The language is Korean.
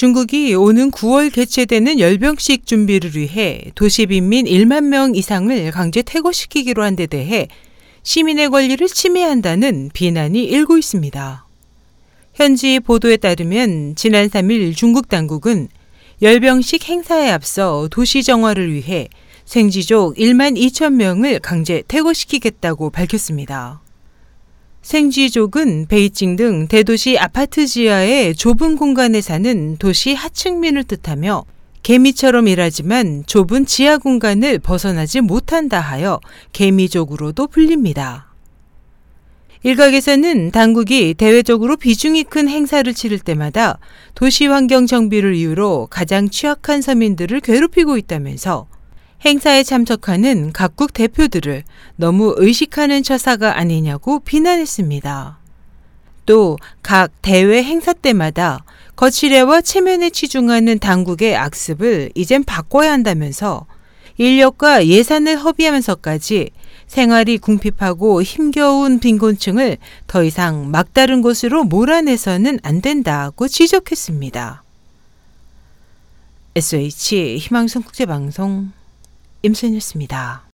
중국이 오는 9월 개최되는 열병식 준비를 위해 도시 빈민 1만 명 이상을 강제 퇴거시키기로 한 데 대해 시민의 권리를 침해한다는 비난이 일고 있습니다. 현지 보도에 따르면 지난 3일 중국 당국은 열병식 행사에 앞서 도시 정화를 위해 생지족 1만 2천 명을 강제 퇴거시키겠다고 밝혔습니다. 생쥐족은 베이징 등 대도시 아파트 지하의 좁은 공간에 사는 도시 하층민을 뜻하며 개미처럼 일하지만 좁은 지하 공간을 벗어나지 못한다 하여 개미족으로도 불립니다. 일각에서는 당국이 대외적으로 비중이 큰 행사를 치를 때마다 도시 환경 정비를 이유로 가장 취약한 서민들을 괴롭히고 있다면서 행사에 참석하는 각국 대표들을 너무 의식하는 처사가 아니냐고 비난했습니다. 또 각 대회 행사 때마다 거칠애와 체면에 치중하는 당국의 악습을 이젠 바꿔야 한다면서 인력과 예산을 허비하면서까지 생활이 궁핍하고 힘겨운 빈곤층을 더 이상 막다른 곳으로 몰아내서는 안 된다고 지적했습니다. SH 희망성 국제방송 임순이었습니다.